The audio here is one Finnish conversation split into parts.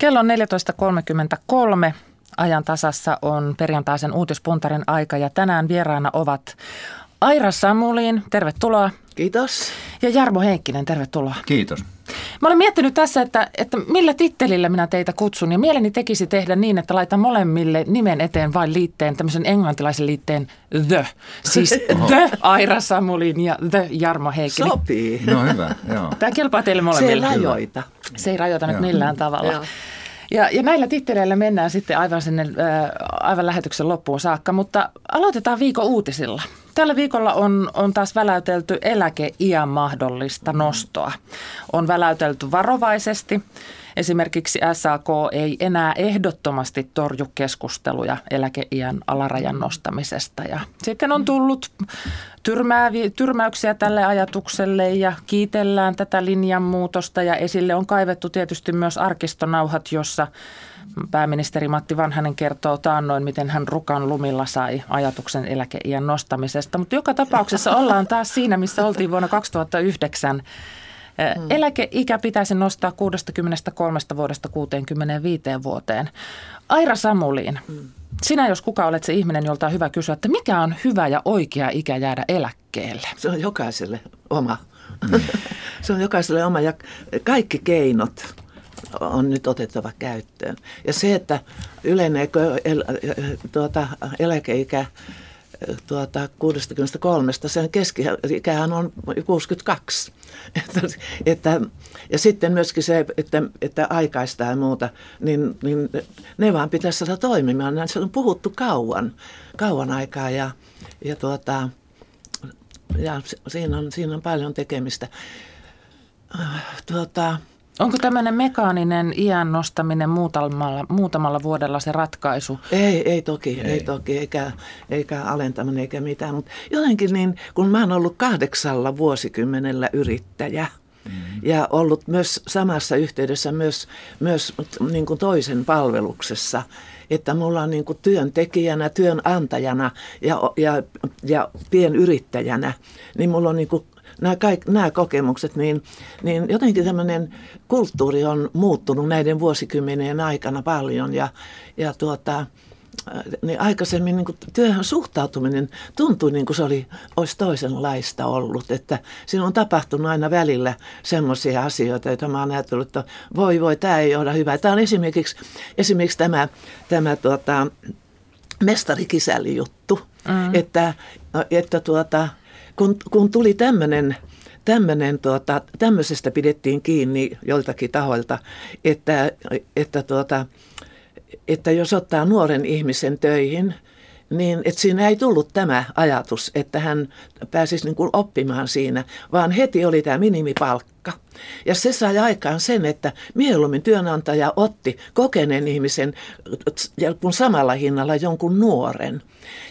Kello on 14.33. Ajan tasassa on perjantaisen uutispuntarin aika ja tänään vieraana ovat Aira Samuliin, tervetuloa. Kiitos. Ja Jarmo Heikkinen, tervetuloa. Kiitos. Mä olen miettinyt tässä, että, että millä tittelillä minä teitä kutsun ja mieleni tekisi tehdä niin, että laitan molemmille nimen eteen vain liitteen, tämmöisen englantilaisen liitteen The. Siis The Aira Samulin ja The Jarmo Heikkinen. Sopii. No hyvä, joo. Tämä kelpaa teille Se ei molemmille. rajoita. Se ei rajoita nyt Joo. millään tavalla. Joo. Ja, ja näillä titteleillä mennään sitten aivan sinne äh, aivan lähetyksen loppuun saakka, mutta aloitetaan viikon uutisilla. Tällä viikolla on, on taas väläytelty eläkeiän mahdollista nostoa. On väläytelty varovaisesti. Esimerkiksi SAK ei enää ehdottomasti torju keskusteluja eläkeiän alarajan nostamisesta. Ja sitten on tullut tyrmäyksiä tälle ajatukselle ja kiitellään tätä linjanmuutosta ja esille on kaivettu tietysti myös arkistonauhat, jossa pääministeri Matti Vanhanen kertoo taannoin, miten hän rukan lumilla sai ajatuksen eläkeiän nostamisesta. Mutta joka tapauksessa ollaan taas siinä, missä oltiin vuonna 2009. Hmm. Eläkeikä pitäisi nostaa 63 vuodesta 65 vuoteen. Aira Samuliin, sinä jos kuka olet se ihminen, jolta on hyvä kysyä, että mikä on hyvä ja oikea ikä jäädä eläkkeelle? Se on jokaiselle oma. Se on jokaiselle oma ja kaikki keinot on nyt otettava käyttöön. Ja se, että yleneekö el, tuota, eläkeikä tuota, 63, sen keski-ikähän on 62. Että, että, ja sitten myöskin se, että, että aikaista ja muuta, niin, niin ne vaan pitäisi saada toimimaan. Se on puhuttu kauan, kauan aikaa ja, ja, tuota, ja siinä, on, siinä on paljon tekemistä. Tuota, Onko tämmöinen mekaaninen iän nostaminen muutamalla, muutamalla vuodella se ratkaisu? Ei, ei toki, ei, ei toki, eikä, eikä alentaminen eikä mitään. Mutta jotenkin niin, kun mä oon ollut kahdeksalla vuosikymmenellä yrittäjä mm-hmm. ja ollut myös samassa yhteydessä myös, myös niin kuin toisen palveluksessa, että mulla on niin kuin työntekijänä, työnantajana ja, ja, ja pienyrittäjänä, niin mulla on niin kuin nämä, kaikki, nämä kokemukset, niin, niin jotenkin tämmöinen kulttuuri on muuttunut näiden vuosikymmenien aikana paljon ja, ja tuota, niin aikaisemmin niin kuin työhön suhtautuminen tuntui niin kuin se oli, olisi toisenlaista ollut. Että siinä on tapahtunut aina välillä semmoisia asioita, joita mä oon ajatellut, että voi voi, tämä ei ole hyvä. Tämä on esimerkiksi, esimerkiksi tämä, tämä tuota, mestarikisälli juttu, mm. että, että tuota, kun, kun tuli tämmöinen tämmöinen, tuota, tämmöisestä pidettiin kiinni joiltakin tahoilta, että, että, tuota, että jos ottaa nuoren ihmisen töihin, niin että siinä ei tullut tämä ajatus, että hän pääsisi niin kuin oppimaan siinä, vaan heti oli tämä minimipalkka. Ja se sai aikaan sen, että mieluummin työnantaja otti kokeneen ihmisen kun samalla hinnalla jonkun nuoren.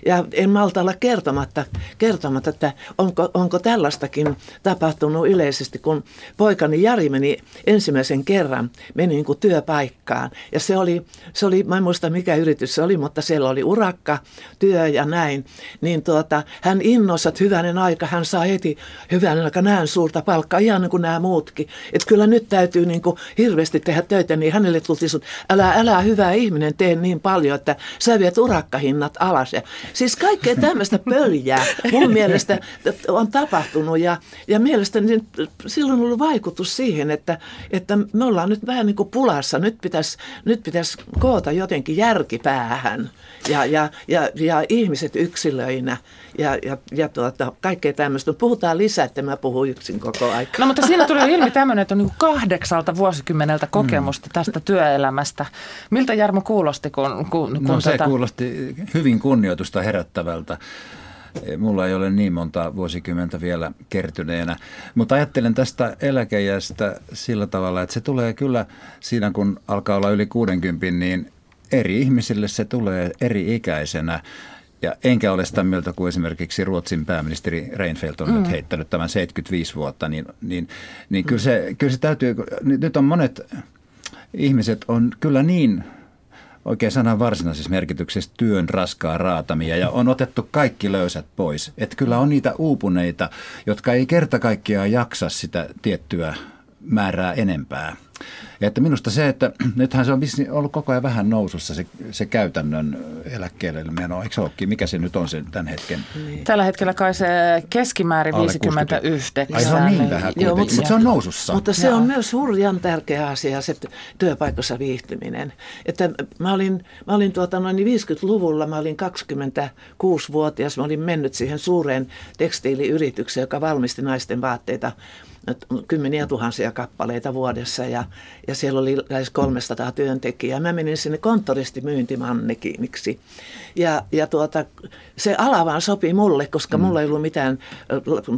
Ja en malta olla kertomatta, kertomatta että onko, onko tällaistakin tapahtunut yleisesti, kun poikani Jari meni ensimmäisen kerran, meni niin kuin työpaikkaan. Ja se oli, se oli, mä en muista mikä yritys se oli, mutta siellä oli urakka, työ ja näin. Niin tuota, hän innoissa, että hyvänen aika, hän saa heti hyvänen aika näin suurta palkkaa, ihan niin kuin nämä muutkin. Että kyllä nyt täytyy niin kuin hirveästi tehdä töitä, niin hänelle tultiin, että älä, älä hyvä ihminen tee niin paljon, että sä viet urakkahinnat alas. Ja, siis kaikkea tämmöistä pöljää mun mielestä on tapahtunut ja, ja mielestäni niin silloin on ollut vaikutus siihen, että, että me ollaan nyt vähän niin kuin pulassa. Nyt pitäisi, nyt pitäisi koota jotenkin järkipäähän ja, ja, ja, ja ihmiset yksilöinä ja, ja, ja tuota, kaikkea tämmöistä. Puhutaan lisää, että mä puhun yksin koko aika. No mutta siinä tuli ilmi tämmöinen, että on niin kahdeksalta vuosikymmeneltä kokemusta tästä työelämästä. Miltä Jarmo kuulosti, kun, kun, kun No se tota... kuulosti hyvin kunnioitusta herättävältä. Mulla ei ole niin monta vuosikymmentä vielä kertyneenä, mutta ajattelen tästä eläkejästä sillä tavalla, että se tulee kyllä siinä, kun alkaa olla yli 60, niin eri ihmisille se tulee eri ikäisenä. Ja enkä ole sitä mieltä kuin esimerkiksi Ruotsin pääministeri Reinfeldt on mm. nyt heittänyt tämän 75 vuotta, niin, niin, niin kyllä, se, kyllä se täytyy, nyt on monet ihmiset on kyllä niin oikein sanan varsinaisessa merkityksessä työn raskaa raatamia ja on otettu kaikki löysät pois. Että kyllä on niitä uupuneita, jotka ei kerta kaikkiaan jaksa sitä tiettyä määrää enempää. Ja että minusta se, että nythän se on ollut koko ajan vähän nousussa se, se käytännön eläkkeelle meno. Eikö se olekin? Mikä se nyt on se tämän hetken? Niin. Tällä hetkellä kai se keskimäärin Alle 59. Ai se on niin vähän Joo, mutta, mutta se on nousussa. Mutta se Joo. on myös hurjan tärkeä asia se työpaikassa viihtyminen. Että mä olin, mä olin tuota noin 50-luvulla, mä olin 26-vuotias, mä olin mennyt siihen suureen tekstiiliyritykseen, joka valmisti naisten vaatteita kymmeniä tuhansia kappaleita vuodessa ja, ja siellä oli lähes 300 työntekijää. Mä menin sinne konttoristi myyntimannekiiniksi ja, ja tuota, se ala vaan sopi mulle, koska mm. mulla ei ollut mitään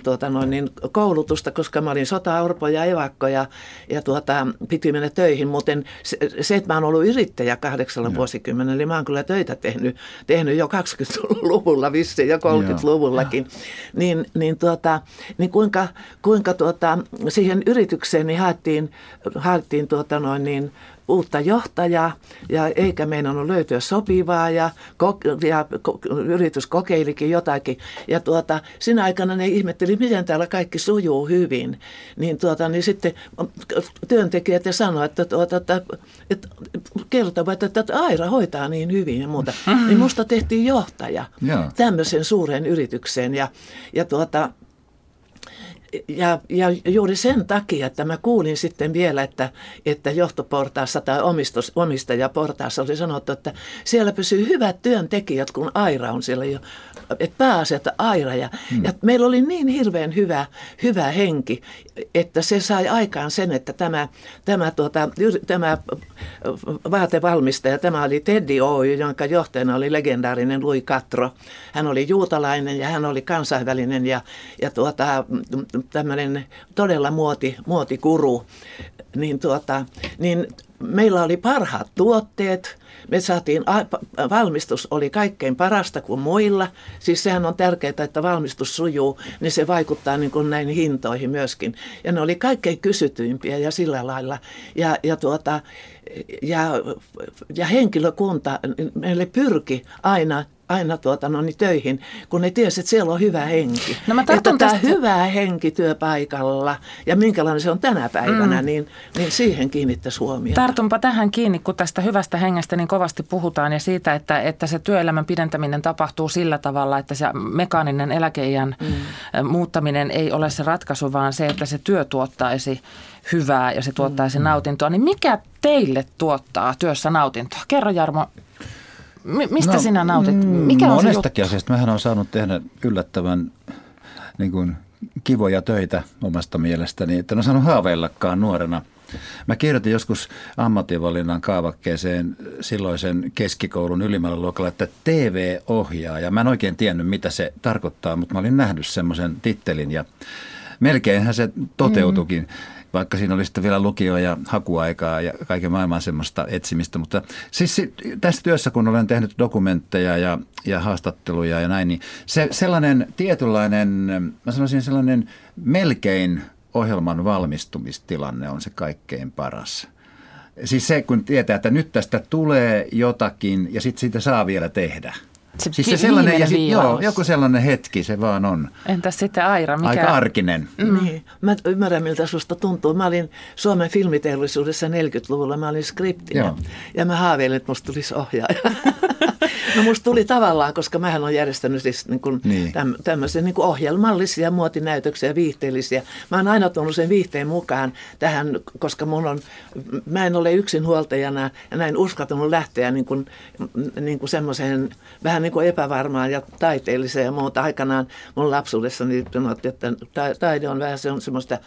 tuota, noin niin, koulutusta, koska mä olin sota-orpo ja evakko ja, ja tuota, piti mennä töihin. Muuten se, se, että mä oon ollut yrittäjä kahdeksalla no. vuosikymmenellä, niin mä oon kyllä töitä tehnyt, tehnyt jo 20-luvulla vissiin ja 30-luvullakin. Niin, niin, tuota, niin kuinka, kuinka tuota, siihen yritykseen niin haettiin, haettiin tuota noin niin, uutta johtajaa ja eikä meinannut löytyä sopivaa ja, ja yritys kokeilikin jotakin. Ja tuota, siinä aikana ne ihmetteli, miten täällä kaikki sujuu hyvin. Niin, tuota, niin sitten työntekijät ja sanoivat, että, tuota, että, että kertovat, että, että Aira hoitaa niin hyvin ja muuta. Niin musta tehtiin johtaja yeah. tämmöisen suuren yritykseen ja, ja tuota, ja, ja juuri sen takia, että mä kuulin sitten vielä, että, että johtoportaassa tai omistus, omistajaportaassa oli sanottu, että siellä pysyy hyvät työntekijät, kun Aira on siellä jo, että pääasia, että Aira. Ja, hmm. ja meillä oli niin hirveän hyvä, hyvä henki, että se sai aikaan sen, että tämä, tämä, tuota, tämä vaatevalmistaja, tämä oli Teddy Oy, jonka johtajana oli legendaarinen Louis Katro. Hän oli juutalainen ja hän oli kansainvälinen ja, ja tuota, tämmöinen todella muoti, muotikuru, niin, tuota, niin meillä oli parhaat tuotteet, me saatiin, valmistus oli kaikkein parasta kuin muilla. Siis sehän on tärkeää, että valmistus sujuu, niin se vaikuttaa niin kuin näihin hintoihin myöskin. Ja ne oli kaikkein kysytyimpiä ja sillä lailla. Ja, ja, tuota, ja, ja henkilökunta, meille pyrki aina aina tuota, no niin töihin, kun ne tiesi, että siellä on hyvä henki. No mä että tämä tästä... hyvä henki työpaikalla ja minkälainen se on tänä päivänä, mm. niin, niin siihen kiinnittäisi huomiota. Tartunpa tähän kiinni, kun tästä hyvästä hengestä niin kovasti puhutaan ja siitä, että, että se työelämän pidentäminen tapahtuu sillä tavalla, että se mekaaninen eläkeiän mm. muuttaminen ei ole se ratkaisu, vaan se, että se työ tuottaisi hyvää ja se tuottaisi mm. nautintoa. Niin mikä teille tuottaa työssä nautintoa? Kerro Jarmo, mistä no, sinä nautit? Mikä on monestakin asiasta. Mähän on saanut tehdä yllättävän niin kuin, kivoja töitä omasta mielestäni, että en ole saanut haaveillakaan nuorena. Mä kirjoitin joskus ammatinvalinnan kaavakkeeseen silloisen keskikoulun ylimmällä luokalla, että TV-ohjaaja. Mä en oikein tiennyt, mitä se tarkoittaa, mutta mä olin nähnyt semmoisen tittelin ja melkeinhän se toteutukin. Mm vaikka siinä oli sitten vielä lukio- ja hakuaikaa ja kaiken maailman semmoista etsimistä. Mutta siis tässä työssä, kun olen tehnyt dokumentteja ja, ja haastatteluja ja näin, niin se sellainen tietynlainen, mä sanoisin sellainen melkein ohjelman valmistumistilanne on se kaikkein paras. Siis se, kun tietää, että nyt tästä tulee jotakin ja sitten siitä saa vielä tehdä – se siis se sellainen, ja sit, joo, joku sellainen hetki se vaan on. Entäs sitten Aira? Mikä... Aika arkinen. Mm. Niin, mä ymmärrän miltä susta tuntuu. Mä olin Suomen filmiteollisuudessa 40-luvulla, mä olin skriptinä. Ja mä haaveilin, että musta tulisi ohjaaja. No musta tuli tavallaan, koska mähän olen järjestänyt siis niin kuin niin. Täm, tämmöisiä niin kuin ohjelmallisia muotinäytöksiä, viihteellisiä. Mä oon aina tullut sen viihteen mukaan tähän, koska mun on, mä en ole yksin huoltajana ja näin uskaltanut lähteä niin kuin, niin kuin semmoiseen vähän niin kuin epävarmaan ja taiteelliseen ja muuta. Aikanaan mun lapsuudessani sanottiin, että taide on vähän semmoista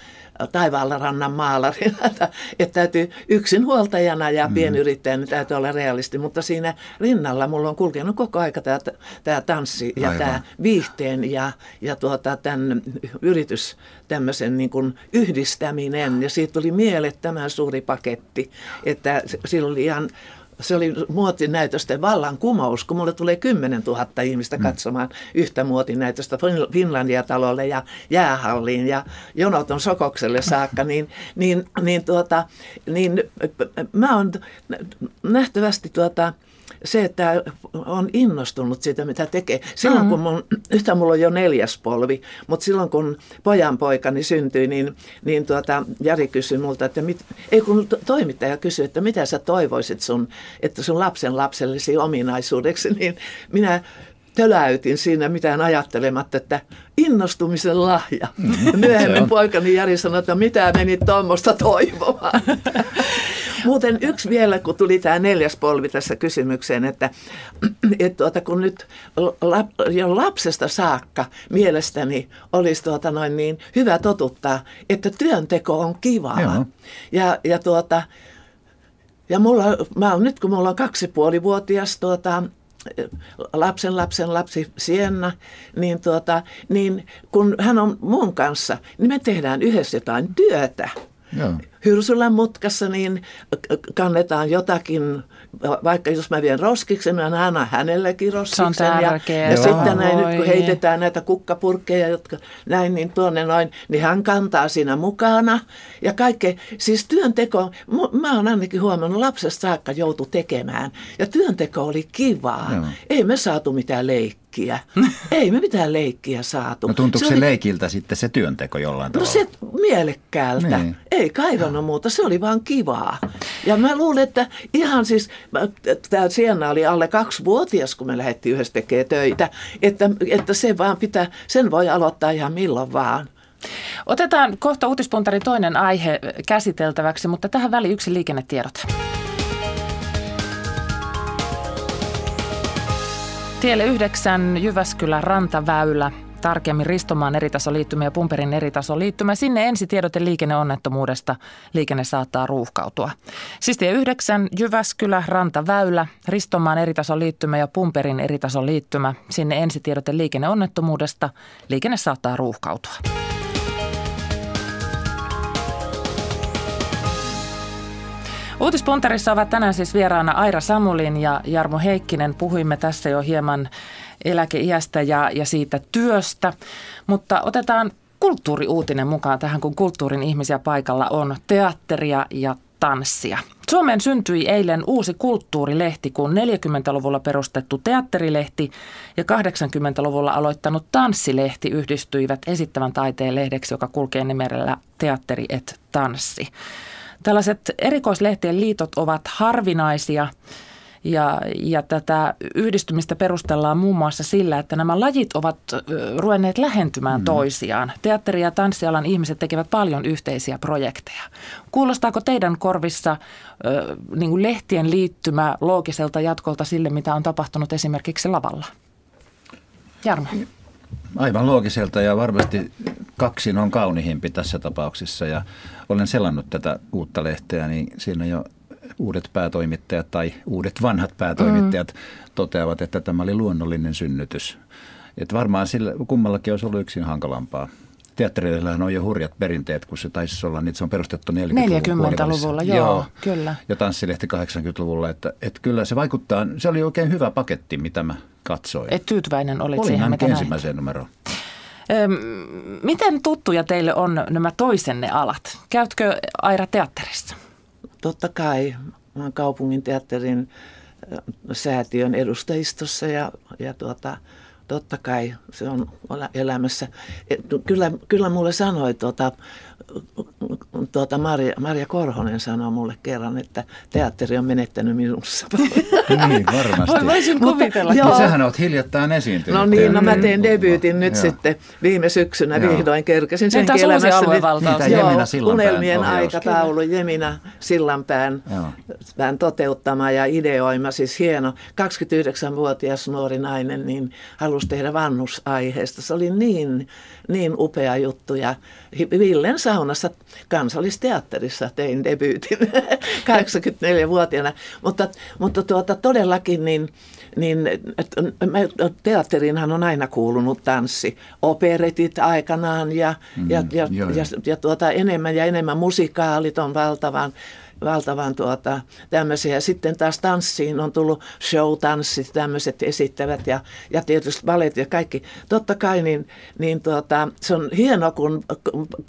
taivaalla rannan maalarina, että täytyy yksinhuoltajana ja mm. pienyrittäjänä täytyy olla realisti, mutta siinä rinnalla mulla on kulkenut koko aika tämä, tämä tanssi ja Aivan. tämä viihteen ja, ja tuota, tämän yritys tämmöisen niin kuin yhdistäminen ja siitä tuli mielettömän suuri paketti, että sillä oli ihan se oli muotinäytösten vallankumous, kun mulle tulee 10 000 ihmistä mm. katsomaan mm. yhtä muotinäytöstä Finlandia-talolle ja jäähalliin ja Jonoton Sokokselle saakka, niin, niin, niin, tuota, niin mä oon nähtävästi tuota, se, että on innostunut siitä, mitä tekee. Silloin kun mun, yhtä mulla on jo neljäs polvi, mutta silloin kun pojan poikani syntyi, niin, niin tuota, Jari kysyi multa, että mit, ei kun toimittaja kysyi, että mitä sä toivoisit sun, että sun lapsen lapsellesi ominaisuudeksi, niin minä töläytin siinä mitään ajattelematta, että innostumisen lahja. Mm, myöhemmin poikani Jari sanoi, että mitä meni tuommoista toivomaan. Muuten yksi vielä, kun tuli tämä neljäs polvi tässä kysymykseen, että, että tuota, kun nyt lap, jo lapsesta saakka mielestäni olisi tuota noin niin hyvä totuttaa, että työnteko on kivaa. Joo. Ja, ja, tuota, ja mulla, mä, nyt kun mulla on kaksipuolivuotias tuota, lapsen lapsen lapsi Sienna, niin, tuota, niin kun hän on mun kanssa, niin me tehdään yhdessä jotain työtä. Joo. Hyrsylän mutkassa niin kannetaan jotakin vaikka jos mä vien roskiksen, mä annan hänellekin roskiksen. Se on tärkeä. Ja, ja sitten näin, nyt kun heitetään näitä kukkapurkkeja, jotka näin, niin tuonne noin, niin hän kantaa siinä mukana. Ja kaikkea, siis työnteko, mä oon ainakin huomannut, lapsesta saakka joutu tekemään. Ja työnteko oli kivaa. Joo. Ei me saatu mitään leikkiä leikkiä. Ei me mitään leikkiä saatu. No tuntuuko se, se oli... leikiltä sitten se työnteko jollain no tavalla? No se mielekkäältä. Niin. Ei kaivannut muuta, se oli vaan kivaa. Ja mä luulen, että ihan siis, tämä Sienna oli alle kaksi vuotias, kun me lähdettiin yhdessä tekemään töitä, että, että se vaan pitää, sen voi aloittaa ihan milloin vaan. Otetaan kohta uutispuntarin toinen aihe käsiteltäväksi, mutta tähän väliin yksi liikennetiedote. Tielle 9 Jyväskylän rantaväylä, tarkemmin Ristomaan eritasoliittymä ja Pumperin eritasoliittymä. Sinne ensi tiedote liikenneonnettomuudesta. Liikenne saattaa ruuhkautua. Siis tie 9 Jyväskylä, rantaväylä, Ristomaan eritasoliittymä ja Pumperin eritasoliittymä. Sinne ensi tiedote liikenneonnettomuudesta. Liikenne saattaa ruuhkautua. Uutispuntarissa ovat tänään siis vieraana Aira Samulin ja Jarmo Heikkinen. Puhuimme tässä jo hieman eläkeiästä ja, ja siitä työstä, mutta otetaan kulttuuriuutinen mukaan tähän, kun kulttuurin ihmisiä paikalla on teatteria ja tanssia. Suomeen syntyi eilen uusi kulttuurilehti, kun 40-luvulla perustettu teatterilehti ja 80-luvulla aloittanut tanssilehti yhdistyivät esittävän taiteen lehdeksi, joka kulkee nimellä Teatteri et tanssi. Tällaiset erikoislehtien liitot ovat harvinaisia ja, ja tätä yhdistymistä perustellaan muun muassa sillä, että nämä lajit ovat ruvenneet lähentymään mm. toisiaan. Teatteri- ja tanssialan ihmiset tekevät paljon yhteisiä projekteja. Kuulostaako teidän korvissa äh, niin kuin lehtien liittymä loogiselta jatkolta sille, mitä on tapahtunut esimerkiksi lavalla? Jarmo. Aivan loogiselta ja varmasti kaksin on kaunihimpi tässä tapauksessa ja olen selannut tätä uutta lehteä, niin siinä jo uudet päätoimittajat tai uudet vanhat päätoimittajat mm. toteavat, että tämä oli luonnollinen synnytys. Että varmaan sillä kummallakin olisi ollut yksin hankalampaa. Teattereillähän on jo hurjat perinteet, kun se taisi olla, niin se on perustettu 40-luvulla. 40-luvulla, joo, joo, kyllä. Ja tanssilehti 80-luvulla, että, että kyllä se vaikuttaa, se oli oikein hyvä paketti, mitä mä katsoin. Et tyytyväinen olit Olin siihen, mitä ensimmäiseen numeroon. Miten tuttuja teille on nämä toisenne alat? Käytkö Aira teatterissa? Totta kai. Mä olen kaupungin teatterin säätiön edustajistossa ja, ja tuota, totta kai se on elämässä. Kyllä, kyllä mulle sanoi tuota, tuota Maria, Maria Korhonen sanoi mulle kerran, että teatteri on menettänyt minussa. niin, varmasti. Voisin kuvitella. Joo. Sähän olet hiljattain esiintynyt. No niin, no mä teen debyytin nyt joo. sitten viime syksynä joo. vihdoin kerkesin sen elämässä. Niitä Jemina Unelmien aikataulu, Jemina Sillanpään pään toteuttama ja ideoima, siis hieno. 29-vuotias nuori nainen niin halusi tehdä vannusaiheesta. Se oli niin, niin upea juttu ja Villen saunassa kansallisteatterissa tein debyytin 84-vuotiaana. Mutta, mutta tuota, todellakin niin, niin teatteriinhan on aina kuulunut tanssi. Operetit aikanaan ja, mm, ja, ja, ja, ja tuota, enemmän ja enemmän musikaalit on valtavan valtavan tuota, tämmöisiä. Sitten taas tanssiin on tullut show-tanssit, tämmöiset esittävät ja, ja tietysti valet ja kaikki. Totta kai niin, niin tuota, se on hienoa, kun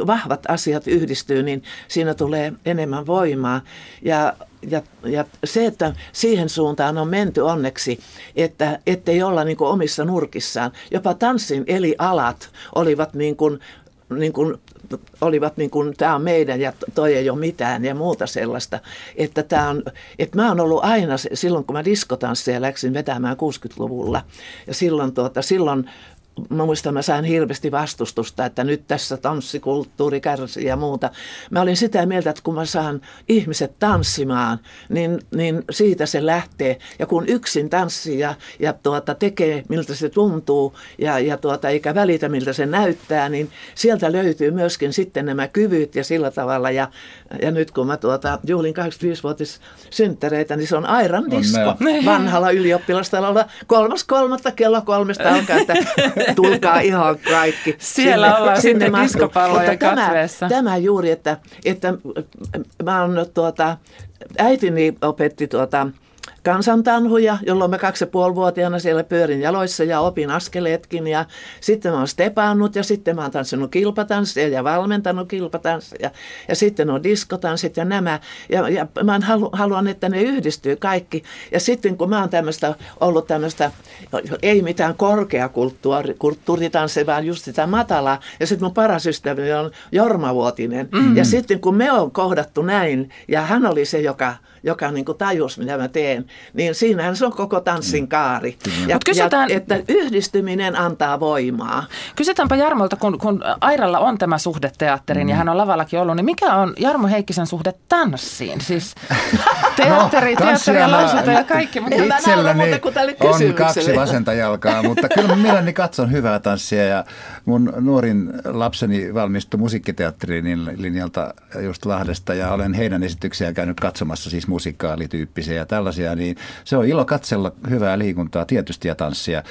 vahvat asiat yhdistyy, niin siinä tulee enemmän voimaa. Ja ja, ja se, että siihen suuntaan on menty onneksi, että ettei olla niin omissa nurkissaan. Jopa tanssin eli alat olivat niin kuin, niin kuin olivat niin kuin, tämä on meidän ja toi ei ole mitään ja muuta sellaista. Että, tämä on, että mä oon ollut aina, silloin kun mä diskotansseja läksin vetämään 60-luvulla ja silloin, tuota, silloin mä muistan, mä sain hirveästi vastustusta, että nyt tässä tanssikulttuuri kärsii ja muuta. Mä olin sitä mieltä, että kun mä saan ihmiset tanssimaan, niin, niin siitä se lähtee. Ja kun yksin tanssii ja, ja tuota, tekee, miltä se tuntuu ja, ja tuota, eikä välitä, miltä se näyttää, niin sieltä löytyy myöskin sitten nämä kyvyt ja sillä tavalla. Ja, ja nyt kun mä tuota, juhlin 85-vuotis synttäreitä, niin se on Airan disko vanhalla ylioppilastalolla. Kolmas kolmatta kello kolmesta alkaa, että tulkaa ihan kaikki. Siellä sinne, ollaan sinne sitten diskopallojen tämä, tämä juuri, että, että mä oon tuota, äitini opetti tuota, kansantanhuja, jolloin mä kaksi ja puolivuotiaana siellä pyörin jaloissa ja opin askeleetkin. Ja sitten mä oon stepannut ja sitten mä oon tanssinut kilpatanssia ja valmentanut kilpatanssia. Ja sitten on diskotanssit ja nämä. Ja, ja mä halu, haluan, että ne yhdistyy kaikki. Ja sitten kun mä oon tämmöistä, ollut tämmöistä, ei mitään korkeakulttuuritanssia, vaan just sitä matalaa. Ja sitten mun paras ystäväni on Jorma Vuotinen. Mm-hmm. Ja sitten kun me on kohdattu näin, ja hän oli se, joka joka niin kuin tajus, mitä mä teen, niin siinähän se on koko tanssin mm. kaari. Ja, kysytään, ja, että yhdistyminen antaa voimaa. Kysytäänpä Jarmolta, kun, kun Airalla on tämä suhde teatterin mm. ja hän on lavallakin ollut, niin mikä on Jarmo Heikkisen suhde tanssiin? Siis teatteri, no, teatteri ja lausunto ja kaikki. Mutta itselläni on kaksi vasenta jalkaa, mutta kyllä mielelläni katson hyvää tanssia ja mun nuorin lapseni valmistui musiikkiteatterin linjalta just Lahdesta ja olen heidän esityksiään käynyt katsomassa siis musikaalityyppisiä ja tällaisia, niin se on ilo katsella hyvää liikuntaa tietysti ja tanssia.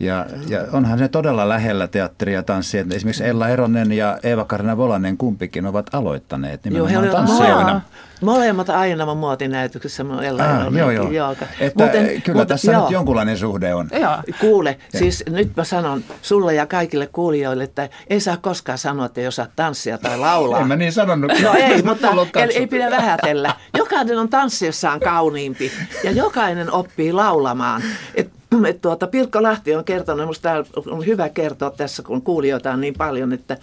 Ja, ja onhan se todella lähellä teatteria ja tanssia. Esimerkiksi Ella Eronen ja Eeva-Karina Volanen kumpikin ovat aloittaneet nimenomaan joo, tanssijoina. Molemmat aina muotinäytöksessä. Ella ah, Eronen, joo, joo. joo. Että Muten, kyllä mutta, tässä joo. nyt jonkunlainen suhde on. Joo. Kuule, ja. siis nyt mä sanon sulle ja kaikille kuulijoille, että ei saa koskaan sanoa, että ei osaa tanssia tai laulaa. en mä niin sanonut. No ei, mutta ei, ei pidä vähätellä. Jokainen on tanssiessaan kauniimpi ja jokainen oppii laulamaan. Et että tuota, Pirkko Lahti on kertonut, minusta on hyvä kertoa tässä, kun kuulijoita on niin paljon, että,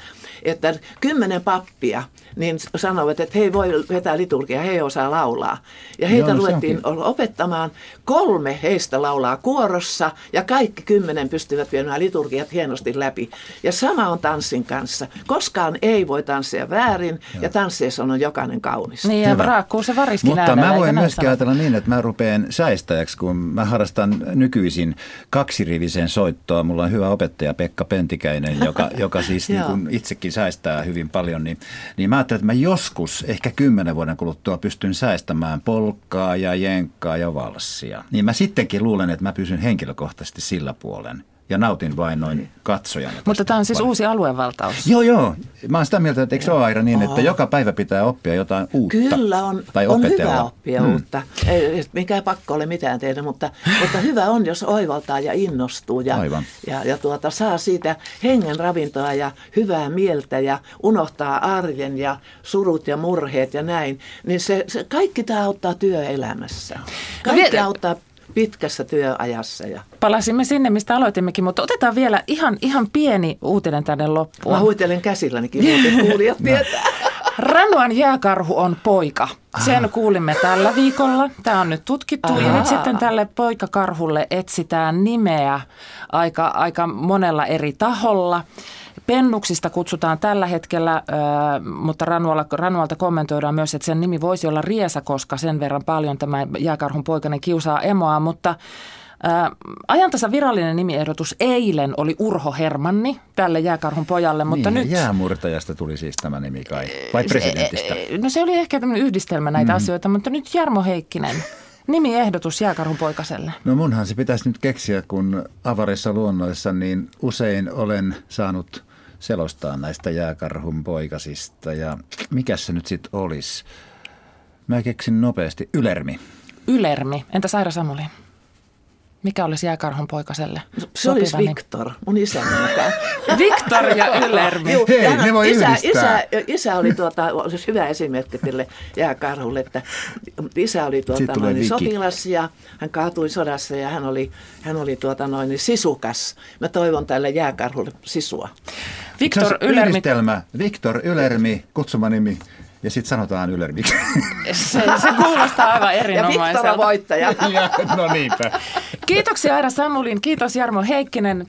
että kymmenen pappia niin sanovat, että he voi vetää liturgiaa, he ei osaa laulaa. Ja heitä Joo, ruvettiin opettamaan. Kolme heistä laulaa kuorossa ja kaikki kymmenen pystyvät viemään liturgiat hienosti läpi. Ja sama on tanssin kanssa. Koskaan ei voi tanssia väärin Joo. ja tanssiessa on jokainen kaunis. Niin ja raakkuu se variskin Mutta äänellä, mä voin myös ajatella niin, että mä rupean säistäjäksi, kun mä harrastan nykyisin kaksirivisen soittoa. Mulla on hyvä opettaja Pekka Pentikäinen, joka, joka siis niin kuin itsekin säistää hyvin paljon. Niin, niin mä ajattelin, että mä joskus, ehkä kymmenen vuoden kuluttua, pystyn säästämään polkkaa ja jenkkaa ja valssia. Niin mä sittenkin luulen, että mä pysyn henkilökohtaisesti sillä puolen ja nautin vain noin katsojana. Mutta tämä on siis uusi aluevaltaus. Joo, joo. Mä oon sitä mieltä, että eikö se ole aina niin, että joka päivä pitää oppia jotain uutta? Kyllä on, tai on hyvä oppia hmm. uutta. Ei mikä pakko ole mitään tehdä, mutta, mutta hyvä on, jos oivaltaa ja innostuu ja, Aivan. ja, ja tuota, saa siitä hengen ravintoa ja hyvää mieltä ja unohtaa arjen ja surut ja murheet ja näin. Niin se, se kaikki tämä auttaa työelämässä. Kaikki no, auttaa pitkässä työajassa. Ja. Palasimme sinne, mistä aloitimmekin, mutta otetaan vielä ihan, ihan pieni uutinen tänne loppuun. Mä huitelen käsillänikin, muuten kuulijat tietää. Ranuan jääkarhu on poika. Sen kuulimme tällä viikolla. Tämä on nyt tutkittu Aha. ja nyt sitten tälle poikakarhulle etsitään nimeä aika, aika monella eri taholla. Pennuksista kutsutaan tällä hetkellä, mutta Ranualta, Ranualta kommentoidaan myös, että sen nimi voisi olla Riesa, koska sen verran paljon tämä jääkarhun poikainen kiusaa emoa, mutta ajantasa virallinen nimiehdotus eilen oli Urho Hermanni tälle jääkarhun pojalle, mutta niin, nyt... Jäämurtajasta tuli siis tämä nimi kai, vai presidentistä? No se oli ehkä tämmöinen yhdistelmä näitä mm. asioita, mutta nyt Jarmo Heikkinen. Nimiehdotus jääkarhun poikaselle. No munhan se pitäisi nyt keksiä, kun avarissa luonnoissa niin usein olen saanut selostaa näistä jääkarhun poikasista. Ja mikä se nyt sitten olisi? Mä keksin nopeasti Ylermi. Ylermi. Entä Saira Samuli? Mikä olisi jääkarhun poikaselle? Se olisi Viktor, mun isän mukaan. Viktor ja Ylermi. Juu, Hei, ne voi isä, yhdistää. isä, isä oli tuota, siis hyvä esimerkki tälle jääkarhulle, että isä oli tuota, noin, niin sotilas ja hän kaatui sodassa ja hän oli, hän oli tuota, noin, niin sisukas. Mä toivon tälle jääkarhulle sisua. Viktor Ylermi. Viktor Ylermi, kutsumanimi. Ja sitten sanotaan Ylermi. Se, se kuulostaa aivan erinomaiselta. Ja Viktor voittaja. ja, no niinpä. Kiitoksia Aira Samulin, kiitos Jarmo Heikkinen.